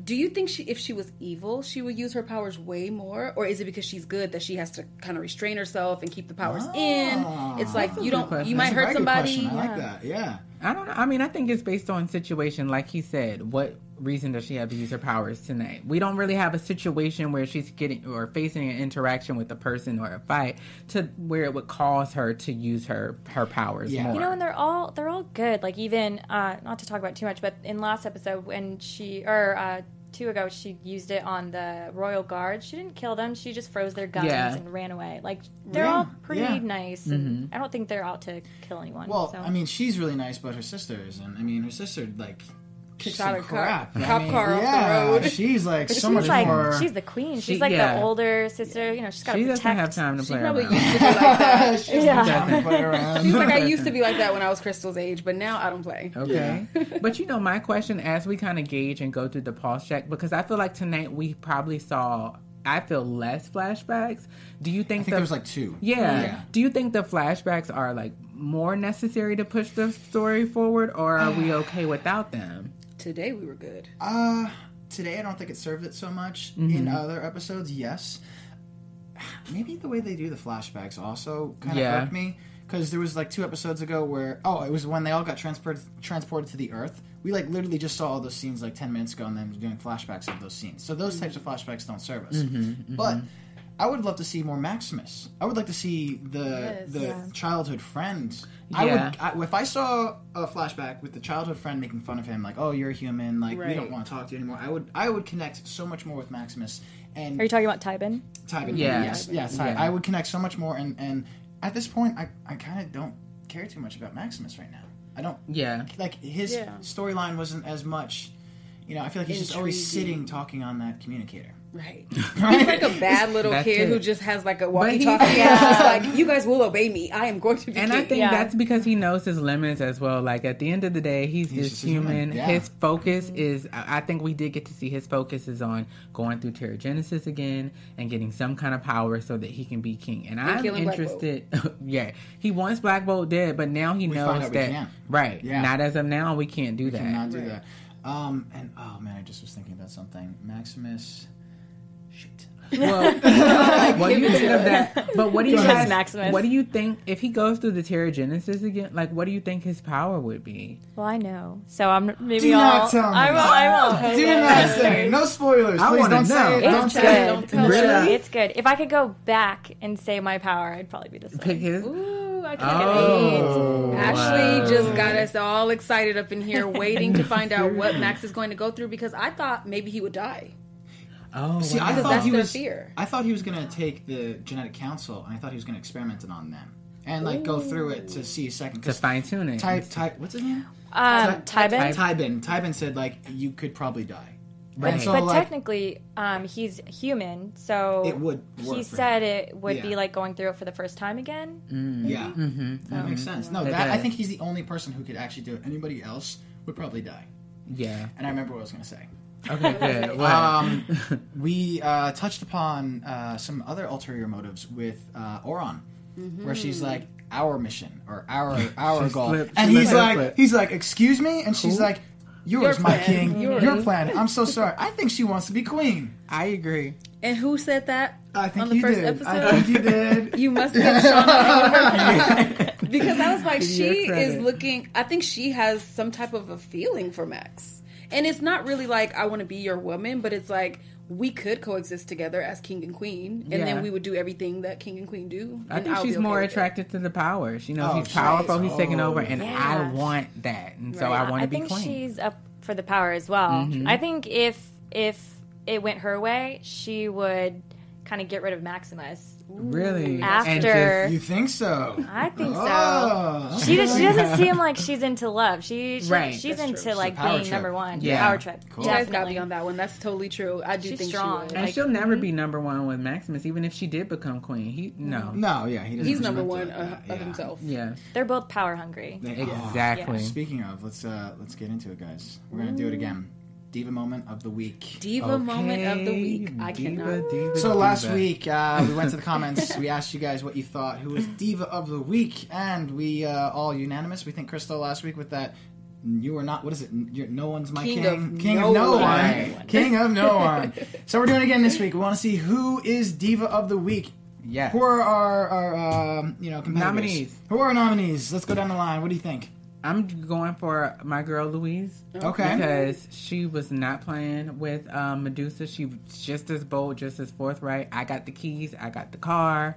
do you think she, if she was evil, she would use her powers way more, or is it because she's good that she has to kind of restrain herself and keep the powers in? It's like you don't, question. you might That's hurt somebody. question. I like that. Yeah. I don't know. I mean, I think it's based on situation. Like he said, what reason does she have to use her powers tonight? We don't really have a situation where she's getting or facing an interaction with a person or a fight to where it would cause her to use her her powers Yeah. more. You know, and they're all they're all good. Like even uh, not to talk about too much, but in last episode when she or uh, two ago she used it on the royal guard. She didn't kill them. She just froze their guns Yeah. and ran away. Like they're Yeah, all pretty yeah. nice, and mm-hmm. I don't think they're out to kill anyone. Well, so. I mean, she's really nice, but her sister isn't. I mean, her sister like kicks Shot some her car- crap. I cop mean, car off the road. She's like so she's much like more. she's the queen. She's She- like yeah. the older sister. You know, she's got she to doesn't have time to She play probably around. used to be like that. she's Yeah. not play around. She's like, I used to be like that when I was Crystal's age, but now I don't play. Okay. but you know, my question as we kind of gauge and go through the pulse check, because I feel like tonight we probably saw, I feel less flashbacks. Do you think, I think the, there was like two. yeah. Yeah. Do you think the flashbacks are like more necessary to push the story forward, or are we okay without them? Today we were good. Uh, today I don't think it served it so much. Mm-hmm. In other episodes, yes. Maybe the way they do the flashbacks also kind of Yeah. irked me because there was like two episodes ago where oh it was when they all got transported transported to the Earth. We like literally just saw all those scenes like ten minutes ago and then doing flashbacks of those scenes. So those types of flashbacks don't serve us. Mm-hmm, But I would love to see more Maximus. I would like to see the Yes. the Yeah. childhood friend. I Yeah. would I, if I saw a flashback with the childhood friend making fun of him, like, "Oh, you're a human. Like, we don't want to talk to you anymore." I would I would connect so much more with Maximus and Are you talking about Tybin? Tybin. Yeah. Yes, yes. I, Yeah. I would connect so much more, and and at this point, I I kind of don't care too much about Maximus right now. I don't Yeah. like his Yeah. storyline wasn't as much. You know, I feel like he's just always sitting talking on that communicator. Right. He's like a bad little That's kid it. who just has like a walkie talkie. and it's just like, you guys will obey me. I am going to be And I think Yeah. that's because he knows his limits as well. Like at the end of the day, he's, He's just just human, human. yeah. His focus is, I I think we did get to see his focus is on going through Genesis again and getting some kind of power so that he can be king. And, I'm interested. yeah, he wants Black Bolt dead, but now he We find knows out we that can't. right. Yeah. Not as of now, we can't do that. Cannot do Right. that. Um, and oh man, I just was thinking about something. Maximus. Shit. Well, well, you think of that, but what do you Go ahead. guys, Maximus. What do you think if he goes through the Genesis again? Like, what do you think his power would be? Well, I know. So I'm maybe Do not I'll, tell me. I will. I will. Do not say. No spoilers. I Please wanna don't say know. it. It's Don't good. say it. Don't tell Really? It's good. If I could go back and say my power, I'd probably be this. same. Pick his. Ooh, I can Oh, wait. Ashley wow. just got us all excited up in here, waiting to find out what Max is going to go through because I thought maybe he would die. Oh, See, wow. I Because thought that's he was. fear. I thought he was gonna take the genetic council, and I thought he was gonna experiment it on them and like go through it to see a second. to 'cause fine tune it. Ty, Ty, what's his name? Um, Ty- Tybin. Tybin. Tybin said like you could probably die. Right. And so but like technically, um, he's human, so it would. Work he said him. it would Yeah. be like going through it for the first time again. Yeah, Mm-hmm. that makes sense. No, It that, I think he's the only person who could actually do it. Anybody else would probably die. Yeah. And I remember what I was gonna say. Okay, good. What? Um, we uh, touched upon uh, some other ulterior motives with uh, Auran, where she's like our mission or our our goal, flipped- and he's like flip. he's like, excuse me, and she's Who? like, yours, Your my plan. king, Yours. your plan. I'm so sorry. I think she wants to be queen. I agree. And who said that I think on the you first did. episode? I think you did. You must have Shauna because I was like, she is looking. I think she has some type of a feeling for Max, and it's not really like I want to be your woman, but it's like we could coexist together as king and queen, and Yeah. then we would do everything that king and queen do. I and think I'll she's okay more with it. attracted to the power. You know, Oh, he's powerful. is. He's taking over, and yeah. I want that. And so Right. I want I to be queen. I think she's up for the power as well. Mm-hmm. I think if if it went her way, she would kind of get rid of Maximus. really And After- You think so? I think so. Oh, She does, she doesn't seem like she's into love. She, she Right. she's That's into true. like power being trip. number one. Yeah. Power trip. Cool. You guys got Definitely. me on that one. That's totally true. I do She's think strong. she would. and like- she'll never mm-hmm. be number one with Maximus, even if she did become queen. He no, No, yeah, he doesn't. He's number one it uh, like that, of himself. yeah, They're both power hungry. They- exactly. Yeah. Speaking of, let's uh let's get into it, guys. We're gonna do it again. Diva moment of the week. Diva moment of the week. I diva, cannot. diva, So last week uh, we went to the comments. we asked you guys what you thought. Who was diva of the week? And we uh, all unanimous. We think Crystal last week with that. You are not. What is it? You're, no one's my king. King of king no of no one. one. King of no one. So we're doing it again this week. We want to see who is diva of the week. Yes. Who are our, our um, you know competitors? Nominees. Who are our nominees? Let's go down the line. What do you think? I'm going for my girl Louise. Okay. Because she was not playing with um, Medusa. She was just as bold, just as forthright. I got the keys. I got the car.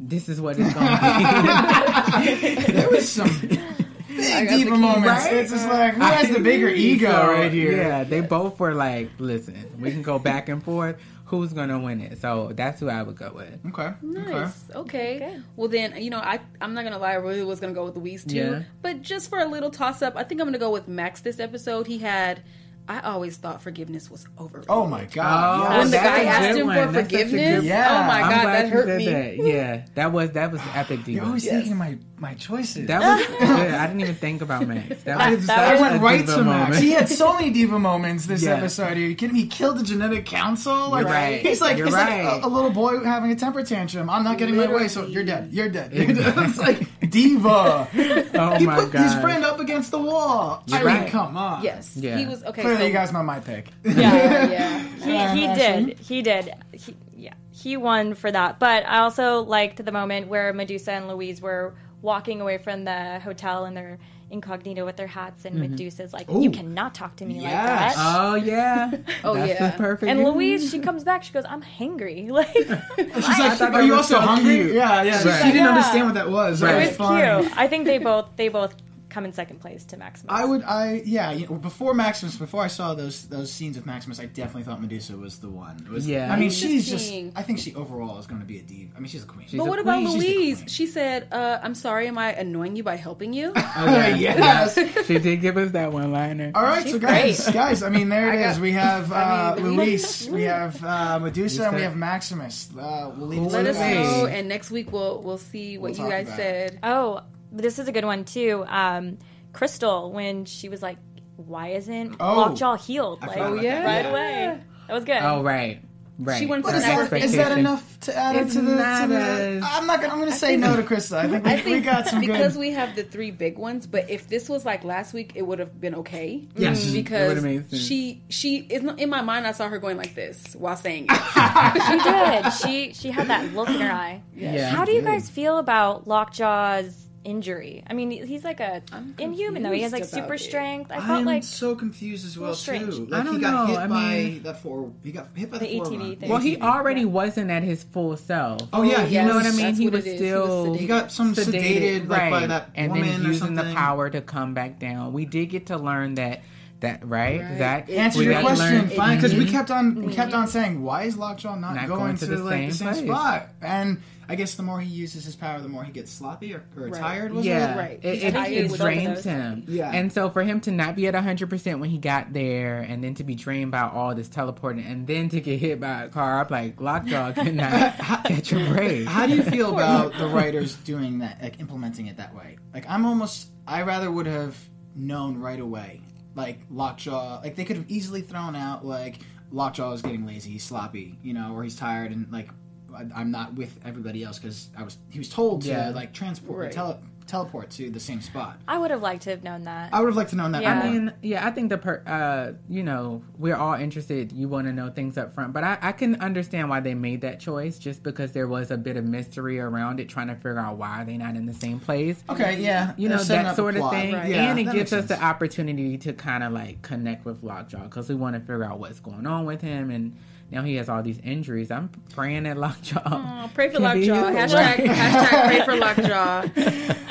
This is what it's going to be. There was some big got the diva keys, moments. right? It's just like who has the bigger ego So, right here? Yeah, they both were like, listen, we can go back and forth. Who's going to win it? So that's who I would go with. Okay. Okay. Nice. Okay. Okay. Well, then, you know, I, I'm not going to lie. I really was going to go with the Louise, too. Yeah. But just for a little toss up, I think I'm going to go with Max this episode. He had, I always thought forgiveness was overrated. Oh my god. Oh. When the guy asked him one. for That's such a good forgiveness. Yeah. oh my God, glad that hurt me. That. Yeah, that was that was epic diva. You're always Yes. thinking my my choices. That was good. I didn't even think about Max. That I, was, I was went right to Max. He had so many diva moments this Yeah. episode. Are you kidding me? He killed the genetic council. Like, You're right. He's like, You're it's right. like a, a little boy having a temper tantrum. I'm not getting my way, so you're dead. You're dead. You're dead. it's like diva. Oh he my put his friend up against the wall. I You're mean, right. come on. Yes. Yeah. He was, okay. Clearly, so, you guys know my pick. Yeah. yeah. he, he did. He did. He, yeah, he won for that. But I also liked the moment where Medusa and Louise were walking away from the hotel and they're, incognito with their hats, and Mm-hmm. Medusa's like, Ooh. "You cannot talk to me like that." Oh yeah. Oh, That's yeah. perfect. and Louise, she comes back. She goes, "I'm hangry." Like, She's like, "Are you also so hungry?" cute. Yeah, yeah. Right. She didn't Yeah. understand what that was. Right. It was was fun. cute. I think they both they both come in second place to Maximus. I would, I yeah. You know, before Maximus, before I saw those those scenes with Maximus, I definitely thought Medusa was the one. Was, Yeah. I mean, she's just. Interesting. I think she overall is going to be a diva. I mean, she's a queen. She's But a what about queen. She's Louise? She said, uh, "I'm sorry, am I annoying you by helping you?" yeah. yes. She did give us that one liner. All right, so guys, great. guys, I mean, there it I is. got- we have uh, I mean, Louise, we have uh, Medusa, and we have Maximus. Uh, we'll leave Let to us know, and next week we'll we'll see what We'll you guys about said. Oh, this is a good one too. Um, Crystal, when she was like, "Why isn't Oh. Lockjaw healed?" I Like forgot about yeah. right Yeah. away. That was good. Oh right. Right. She wanted But to is That's that enough to add It's to the? to the as- I'm not gonna. I'm gonna say no to Krista. I think we, I think we got some because good. we have the three big ones. But if this was like last week, it would have been okay. Yes. It because made she she is not in my mind. I saw her going like this while saying it. she did. She she had that look in her eye. Yeah. How do you did. guys feel about Lockjaw's injury? I mean, he's like a I'm inhuman though. He has like super it. strength. I I'm felt like so confused as well little strange. too. I Like don't he got know, hit I by mean- that four. He got hit by the, The ATV thing. Well, he ATV. already wasn't at his full self. Oh yeah, he You know what I mean? that's He what was it is. He was still. He got some sedated, like by that and woman then or using the power to come back down. We did get to learn that that right, Right. Zach. Answer your question, fine, because we kept on we kept on mm-hmm. saying, why is Lockjaw not, Not going, going to, to the like the same same place. spot? And I guess the more he uses his power, the more he gets sloppy or, or Right. tired. Was yeah, it? Right. It, it, it with both of drains him. Yeah. And so for him to not be at 100% when he got there and then to be drained by all this teleporting and then to get hit by a car, I'm like, Lockjaw cannot catch a break. How do you feel about the writers doing that, like implementing it that way? Like I'm almost, I rather would have known right away, like Lockjaw. Like they could have easily thrown out like Lockjaw is getting lazy, he's sloppy, you know, or he's tired, and like I- I'm not with everybody else because I was he was told to Yeah. like transport, Right. tele, teleport to the same spot. I would have liked to have known that. I would have liked to know that. Yeah. I mean, yeah, I think the per, uh, you know, we're all interested. You want to know things up front, but I, I can understand why they made that choice, just because there was a bit of mystery around it, trying to figure out why are they not in the same place. okay, yeah, You know that sort of plot. thing, Right. Yeah, and it gives us sense. the opportunity to kind of like connect with Lockjaw because we want to figure out what's going on with him, and now he has all these injuries. I'm praying that Lockjaw. Oh, pray for Lockjaw. Hashtag, hashtag pray for Lockjaw.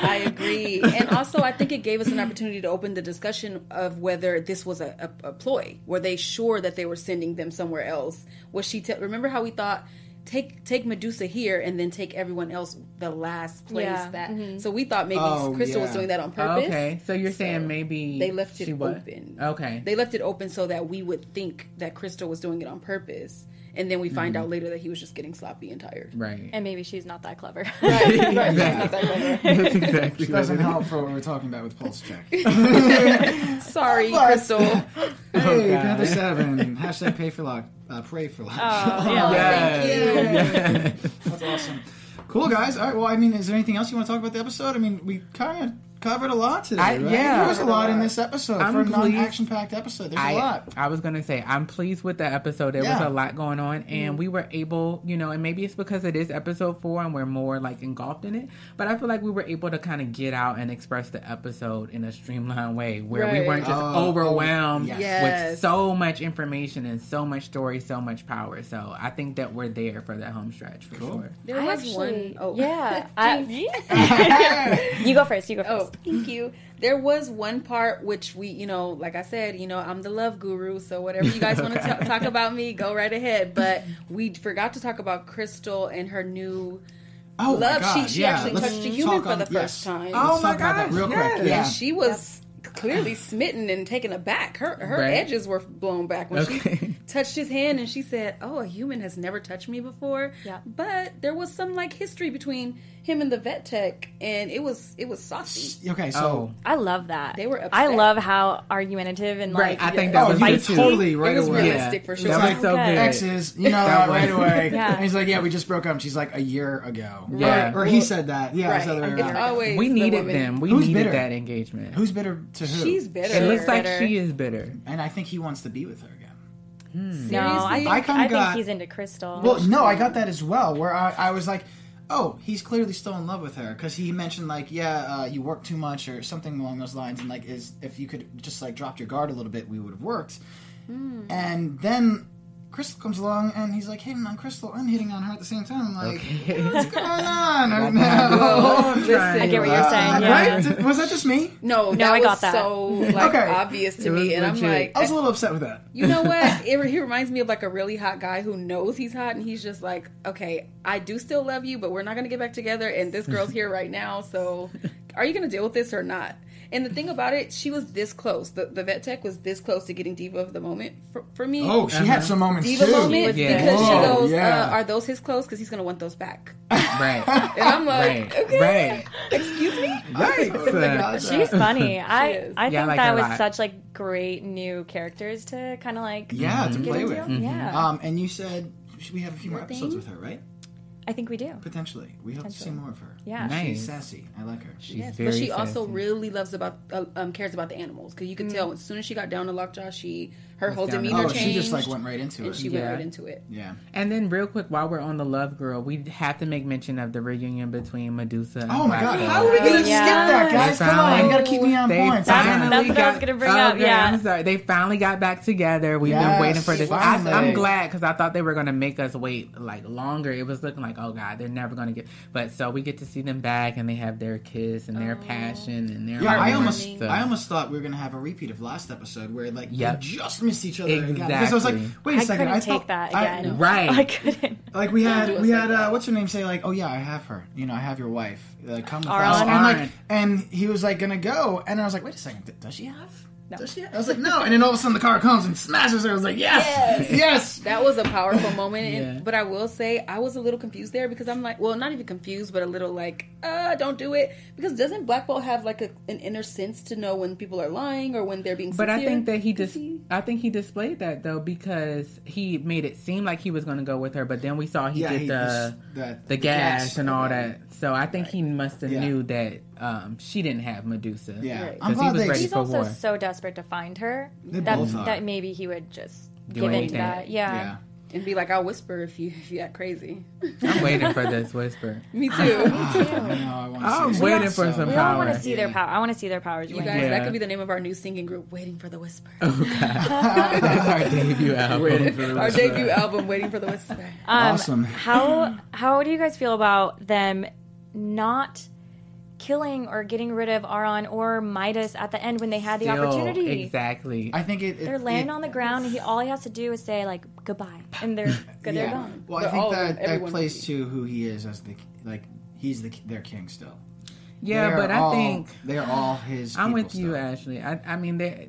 I agree. And also, I think it gave us an opportunity to open the discussion of whether this was a, a, a ploy. Were they sure that they were sending them somewhere else? Was she? Te- remember how we thought take take Medusa here and then take everyone else the last place Yeah. that. Mm-hmm. So we thought maybe Oh, Crystal was doing that on purpose. Okay, so you're saying maybe they left it open. Okay, They left it open so that we would think that Crystal was doing it on purpose. And then we find out later that he was just getting sloppy and tired. right. and maybe she's not that clever. Right, right. Exactly. That's exactly what Doesn't help for what we're talking about with pulse check. Sorry, But- Crystal. Hey, God. Panther Seven. Hashtag pay for lock. Uh, pray for lock. Oh, yeah. Yes. That's awesome. Cool guys. All right. Well, I mean, is there anything else you want to talk about the episode? I mean, we kind of covered a lot today. I- right? yeah. there was a lot in this episode I'm for a pleased. non-action packed episode. There's a I, lot. I was gonna say I'm pleased with the episode. There was a lot going on, and mm-hmm. we were able, you know, and maybe it's because it is episode four and we're more like engulfed in it. But I feel like we were able to kind of get out and express the episode in a streamlined way, where we weren't just oh, oh, overwhelmed oh, yes. Yes. with so much information and so much story, so much power. So I think that we're there for that home stretch for Cool. sure. There I was actually, one oh yeah. I, you go first. You go Oh, first. Thank you. There was one part which we, you know, like I said, you know, I'm the love guru, so whatever you guys want to Okay. talk about me, go right ahead. But we forgot to talk about Crystal and her new Oh my love. God, she she yeah. actually Let's touched a human talk for on- the first time. Oh Let's my talk about that gosh, real quick. yes. Yeah. And she was clearly smitten and taken aback. Her her Right. edges were blown back when she touched his hand and she said, "Oh, a human has never touched me before." Yeah. But there was some like history between him and the vet tech, and it was it was saucy. Okay, so Oh, I love that. They were I love how argumentative and right. like I think that oh, was you too. totally right It was away. realistic for sure. That was so Okay. good. Exes, you know That that right away. Yeah. And he's like, "Yeah, we just broke up." And she's like, "A year ago." Yeah. Or, or he said that. Yeah, Right. it's the other way It's around. always We the needed woman. them. We Who's needed bitter? that engagement. Who's bitter to who? She's bitter. it looks like bitter. she is bitter. And I think he wants to be with her again. no, I think, I I, kinda think he's into Crystal. Well, no, I got that as well. Where I, I was like, oh, he's clearly still in love with her because he mentioned like, yeah, uh, you work too much or something along those lines, and like, is if you could just like dropped your guard a little bit, we would have worked. Hmm. And then Crystal comes along and he's like hitting on Crystal and hitting on her at the same time. I'm like, Okay. what's going on right now? I'm trying I get what you're Uh, saying. Yeah. Right? Did- Was that just me? No, No, that I got was that. so like Okay. obvious to me, and I'm like, I was a little upset with that. you know what? It, he reminds me of like a really hot guy who knows he's hot, and he's just like, okay, I do still love you, but we're not gonna get back together, and this girl's here right now, so are you gonna deal with this or not? And the thing about it, she was this close. The, the vet tech was this close to getting diva of the moment for, for me. Oh, she had some moments diva too. moment Yeah. because she goes, yeah. uh, "Are those his clothes? Because he's gonna want those back." Right. And I'm like, Right. okay, Right. excuse me. Right. She's funny. I is. I Yeah, I think like that was lot. such like great new characters to kind of like Yeah, to get play into. with. Yeah, Um, and you said should we have a few more episodes thing? with her, right? I think we do. Potentially. We hope to see more of her. Yeah. Nice. She's sassy. I like her. She's Yes, very but she also really loves about uh, um, cares about the animals because you could tell as soon as she got down to Lockjaw, she her whole down demeanor Oh, changed. she just like went right into and it. she went right into it. yeah. And then, real quick, while we're on the Love Girl, we have to make mention of the reunion between Medusa. and Oh my god, how are we gonna Yeah. skip that, guys? They Come on, you gotta keep me on They point. That's- finally that's what I was got- gonna bring up, oh, Okay, yeah. I'm sorry. They finally got back together. We've Yes, been waiting for this. I, I'm glad because I thought they were going to make us wait like longer. It was looking like, oh god, they're never going to get. But so we get to see them back, and they have their kiss and their passion and their. Yeah, I almost, So- I almost thought we were gonna have a repeat of last episode where like Yep. they just missed each other again. Because I was like, wait a I second, couldn't I take thought, that I- again. Right. I couldn't. like we had, we had, uh, what's her name? Say like, oh yeah, I have her. You know, I have your wife. Uh, come with Auran. us. And like, and he was like gonna go, and I was like, wait a second, does she have? No. Does she? I was like, no. And then all of a sudden, the car comes and smashes her. I was like, yes, Yes. yes. That was a powerful moment. and- But I will say, I was a little confused there because I'm like, well, not even confused, but a little like, uh, don't do it. Because doesn't Black Bolt have like a, an inner sense to know when people are lying or when they're being But I think that he Does just, I think he displayed that though because he made it seem like he was going to go with her, but then we saw he Yeah, did he- the the- the the gas, gas. and all that. So I think he must have Yeah. knew that um, she didn't have Medusa. Yeah, Right. I'm 'Cause he was ready He's for also war. so desperate to find her They that both are. that maybe he would just Do give into anything. that. Yeah. yeah. and be like, I'll whisper if you if you act crazy. I'm waiting for this whisper. Me too. I know. I want to I'm see waiting for some We all want to see their Yeah. power. I want to see their powers. You win. guys, Yeah. that could be the name of our new singing group, Waiting for the Whisper. Oh god, that's our debut album. Waiting for the our debut album, Waiting for the Whisper. Um, Awesome. How how do you guys feel about them not killing or getting rid of Auran or Mordis at the end when they had the Still, opportunity? exactly. I think it. it They're laying it- on the ground. And he all he has to do is say like goodbye, and they're good. They're gone. Well, I think all them, that that everyone plays to who he is as the like he's the their king still. yeah, but I all- think they're all his. I'm people with you, still. Ashley. I, I mean, they.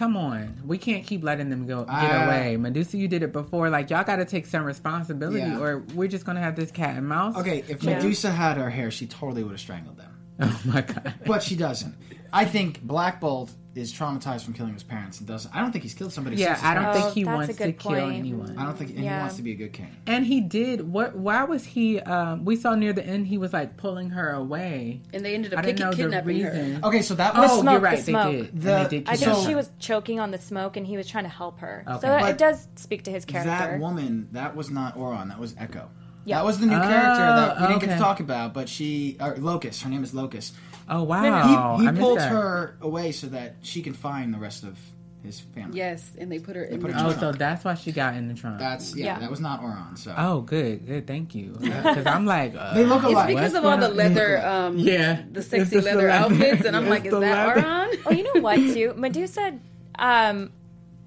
Come on, we can't keep letting them go get I- away. Medusa, you did it before. Like y'all got to take some responsibility, Yeah. or we're just gonna have this cat and mouse. Okay, if Yeah. Medusa had her hair, she totally would have strangled them. Oh my god. But she doesn't. I think Black Bolt is traumatized from killing his parents and doesn't. I don't think he's killed somebody. Yeah, since I don't parents. Oh, think he that's a wants to good kill anyone. I don't think, and he wants to be a good king. And he did. What? Why was he? Um, we saw near the end he was like pulling her away. And they ended I up didn't kicking, know the kidnapping her. reason. Okay, so that was Oh, smoke, you're the right. They did. The- they did I kill think So- she was choking on the smoke, and he was trying to help her. Okay. So But it does speak to his character. that woman. That was not Auran. That was Echo. Yeah. That was the new Oh, character that we didn't get to talk about, but she, or Locus. Her name is Locus. Oh wow! he I missed pulled that. her away so that she can find the rest of his family. Yes, and they put her in put the her in Oh, the so that's why she got in the trunk. That's yeah, Yeah. That was not Auran. So oh, good, good. Thank you. Because I'm like, uh, they look It's because What's of all the leather, um, Yeah, the sexy the leather leather. outfits, and I'm It's like, is that leather. Auran? oh, you know what? Too Medusa. Um,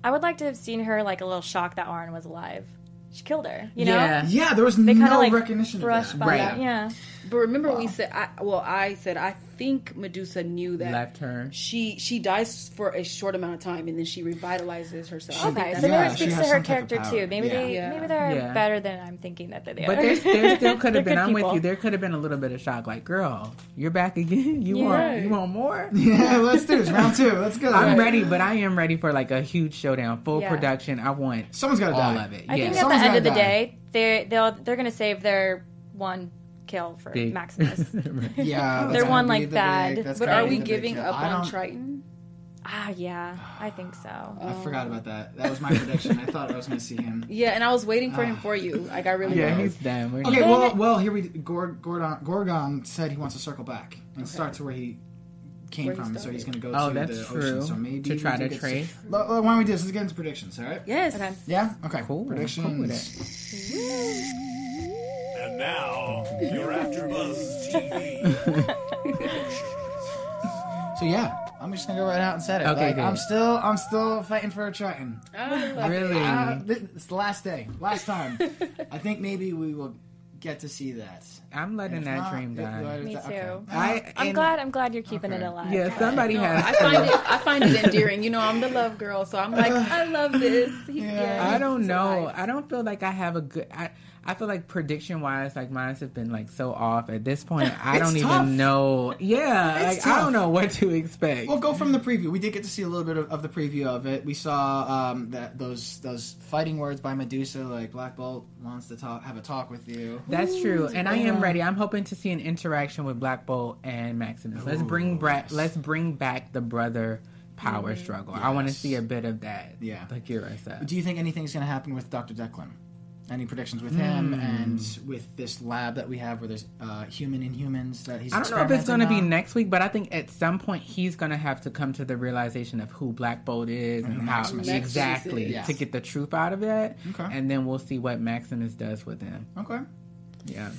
I would like to have seen her like a little shocked that Auran was alive. She killed her. You know. Yeah. yeah, there was They kind of no like recognition of brushed that. Right. that. Yeah. But remember, we said, I, well, I said, I think Medusa knew that Left her. she she dies for a short amount of time, and then she revitalizes herself. Okay, that's so Yeah, maybe it speaks to her some type of character too. Maybe Yeah. they, Yeah. maybe they're Yeah. better than I'm thinking that they are. But are. there, there still could have been. I'm with you. There could have been a little bit of shock. Like, girl, you're back again. You Yeah. want? You want more? Yeah, let's do this round two. Let's go. I'm ready, but I am ready for like a huge showdown, full Yeah. production. I want Someone's got to all die. of it. I yeah. think at the end of the die. day, they they'll they're gonna save their one kill for Maximus. Yeah, They're one like the bad. big- But are we giving up on Triton? Ah, yeah, I think so. I forgot about that. That was my prediction. I thought I was going to see him. Yeah, and I was waiting for him for you. Like I really Yeah, was. he's done. We're Okay, well, well, here we Gord, Gorgon, Gorgon said he wants to circle back and start to where he came Where he from. So he's going to go Oh, to that's the true. ocean. So maybe To try to get trace. Well, well, why don't we do this? Let's get into predictions. All right? Yes. Okay. Yeah. Okay. Cool. I'm Predictions. cool with it. And now, your AfterBuzz TV. So yeah, I'm just gonna go right out and set it. Okay, Like. I'm still, I'm still fighting for a Triton. Ah, Really? Uh, th- it's the last day, last time. I think maybe we will get to see that. I'm letting that not, dream die. Me okay. too. I, I'm and- glad. I'm glad you're keeping Okay. it alive. Yeah, somebody No, has. I find it. I find it endearing. You know, I'm the love girl, so I'm like, I love this. He- Yeah. I don't know. alive. I don't feel like I have a good. I, I feel like prediction wise, like mine have been like so off at this point. I It's don't tough. even know. Yeah, It's like I don't know what to expect. We'll go from the preview. We did get to see a little bit of, of the preview of it. We saw um, that those those fighting words by Medusa, like Black Bolt wants to talk, have a talk with you. That's true, and I am yeah. Ready. I'm hoping to see an interaction with Black Bolt and Maximus. Let's bring back. yes. Let's bring back the brother power struggle. I want to see a bit of that. Yeah. like Kira said. Do you think anything's going to happen with Doctor Declan? Any predictions with him Hmm. and with this lab that we have where there's uh, human inhumans that he's I don't know if it's going to be next week, but I think at some point he's going to have to come to the realization of who Black Bolt is and, who how Maximus exactly Yes. to get the truth out of that, Okay. and then we'll see what Maximus does with him. Okay. Yeah.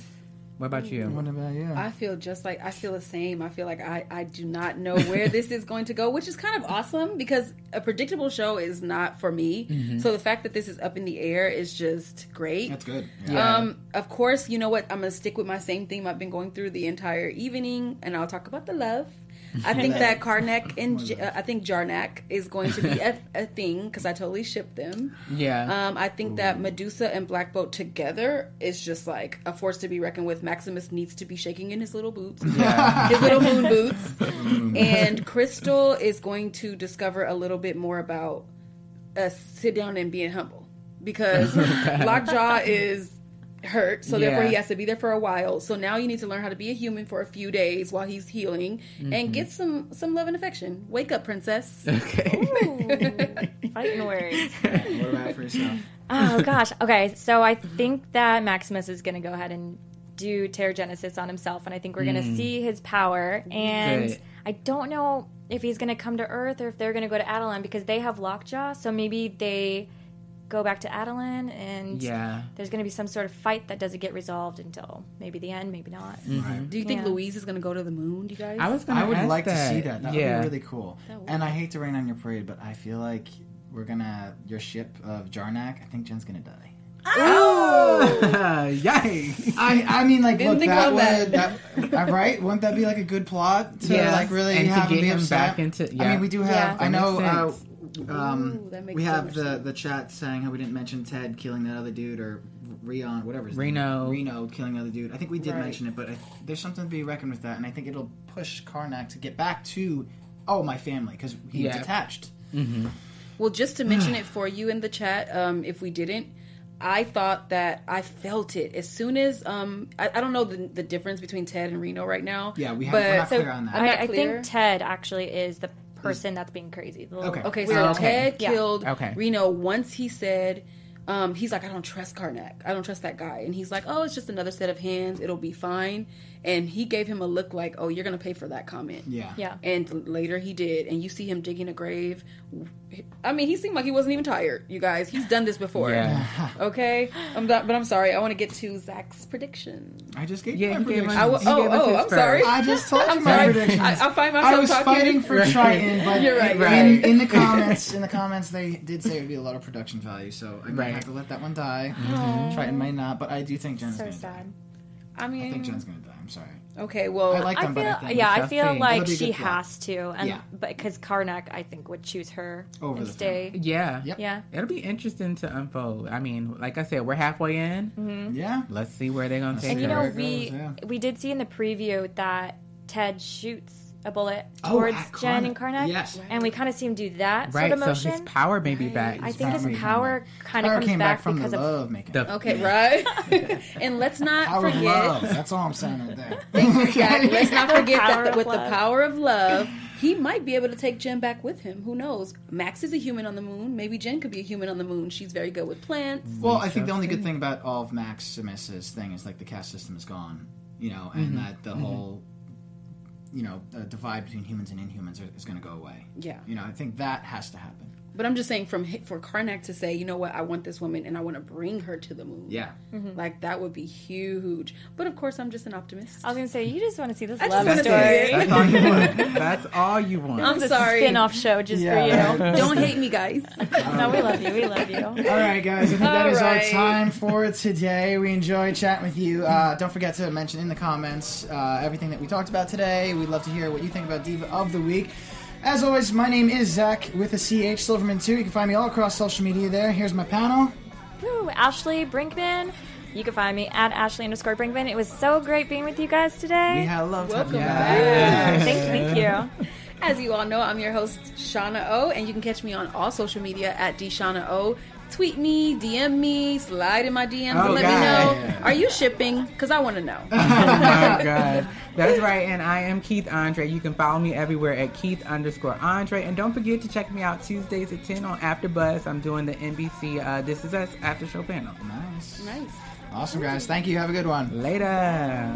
What about you? What about you? I feel just like I feel the same. I feel like I, I do not know where this is going to go, which is kind of awesome because a predictable show is not for me. So the fact that this is up in the air is just great. That's good. Yeah. Um, of course, you know what? I'm gonna stick with my same theme I've been going through the entire evening, and I'll talk about the love. I think that Karnak and J- uh, I think Jarnak is going to be a, a thing because I totally ship them. Yeah. Um, I think that Medusa and Black Bolt together is just like a force to be reckoned with. Maximus needs to be shaking in his little boots, yeah. his little moon boots, and Crystal is going to discover a little bit more about uh, sit down and being humble because Lockjaw is hurt, so therefore he has to be there for a while. So now you need to learn how to be a human for a few days while he's healing and mm-hmm. get some some love and affection. Wake up, princess. okay. Fighting words. what about for yourself? Oh gosh. Okay, so I think that Maximus is going to go ahead and do Terrigenesis on himself, and I think we're going to mm. see his power. And Good. I don't know if he's going to come to Earth or if they're going to go to Attilan because they have Lockjaw. So maybe they go back to Attilan, and Yeah. there's going to be some sort of fight that doesn't get resolved until maybe the end, maybe not. Right. Do you think Yeah. Louise is going to go to the moon? Do you guys? I was gonna I would like that. to see that. That yeah. would be really cool. And I hate to rain on your parade, but I feel like we're gonna your ship of Jarnak. I think Jen's gonna die. Oh! Yay! I I mean like look that would that, uh, right? Wouldn't that be like a good plot to Yes. like really And to have get him him upset? back into- I mean, we do have. Yeah. I know. Uh, sense. Um, Ooh, that makes we have much the sense. the chat saying how we didn't mention Ted killing that other dude or Rion, whatever. his Reno. name- Reno killing the other dude. I think we did Right. mention it, but I, there's something to be reckoned with that, and I think it'll push Karnak to get back to oh my family because he Yeah. detached. Well, just to mention it for you in the chat, um, if we didn't, I thought that I felt it as soon as um, I, I don't know the, the difference between Ted and Reno right now. Yeah, we have- but we're not So clear on that. I'm I, I think Ted actually is the person that's being crazy. The little- Okay. Okay, so Okay. Ted Yeah. killed Okay. Reno once he said, um, he's like, I don't trust Karnak. I don't trust that guy. And he's like, oh, it's just another set of hands. It'll be fine. And he gave him a look like, oh, you're going to pay for that comment. Yeah. Yeah. And later he did. And you see him digging a grave. I mean, he seemed like he wasn't even tired, you guys. He's done this before. Yeah. Okay? I'm not, but I'm sorry. I want to get to Zach's prediction. I just gave Yeah, you my prediction. I w- He oh, oh, I'm first. sorry. I just told you I'm my sorry. predictions. I, I find I myself was talking. fighting for Triton, but You're right, in, right. in the comments, in the comments, they did say it would be a lot of production value, so I might Right. have to let that one die. Triton may not, but I do think Jen's so gonna die. sad. I mean, I think Jen's gonna die. I'm sorry. okay, well, I like I them, but I think yeah, I feel see. like That'll be a she has to, and Yeah. but because Karnak, I think would choose her Over and the stay. Yeah. Yep. Yeah, It'll be interesting to unfold. I mean, like I said, we're halfway in. Mm-hmm. Yeah. Let's see where they're gonna take and you know we goes, yeah. we did see in the preview that Ted shoots a bullet Oh, towards at Jen and Karnak. Karnak. Yes. and we kind of see him do that Right, sort of so motion. his power may be back. I think his Power power kind of comes came back, back from because the of love making. The- Okay, right. and let's not Power of forget. love. That's all I'm saying right there. Exactly. Let's not forget that the, of with the power of love, he might be able to take Jen back with him. Who knows? Max is a human on the moon. Maybe Jen could be a human on the moon. She's very good with plants. Well, I think the only good thing about all of Maximus's thing is like the caste system is gone, you know, and Mm-hmm. that the whole, you know, the divide between humans and inhumans are, is going to go away. Yeah. You know, I think that has to happen. But I'm just saying, from for Karnak to say, you know what, I want this woman and I want to bring her to the moon. Yeah. like that would be huge. But of course, I'm just an optimist. I was gonna say you just want to see this I love wanna see story. it. That's all you want. That's all you want. I'm This sorry. spin-off show just Yeah. for you. Don't hate me, guys. no, we love you. We love you. All right, guys. I think that All is right. our time for today. We enjoyed chatting with you. Uh, don't forget to mention in the comments uh, everything that we talked about today. We'd love to hear what you think about Diva of the Week. As always, my name is Zach with a CH Silverman 2. You can find me all across social media there. Here's my panel. Woo, Ashley Brinkman. You can find me at Ashley underscore Brinkman. It was so great being with you guys today. We had a love Welcome time. back. thank, you, thank you. As you all know, I'm your host, Shauna O, and you can catch me on all social media at DShauna O. Tweet me, DM me, slide in my DMs Oh, and let God. me know. Are you shipping? Because I want to know. oh my god. That's right, and I am Keith Andre. You can follow me everywhere at Keith underscore Andre. And don't forget to check me out Tuesdays at 10 on AfterBuzz. I'm doing the NBC uh, This Is Us after show panel. Nice. nice. Awesome, guys. Thank you. Have a good one. Later.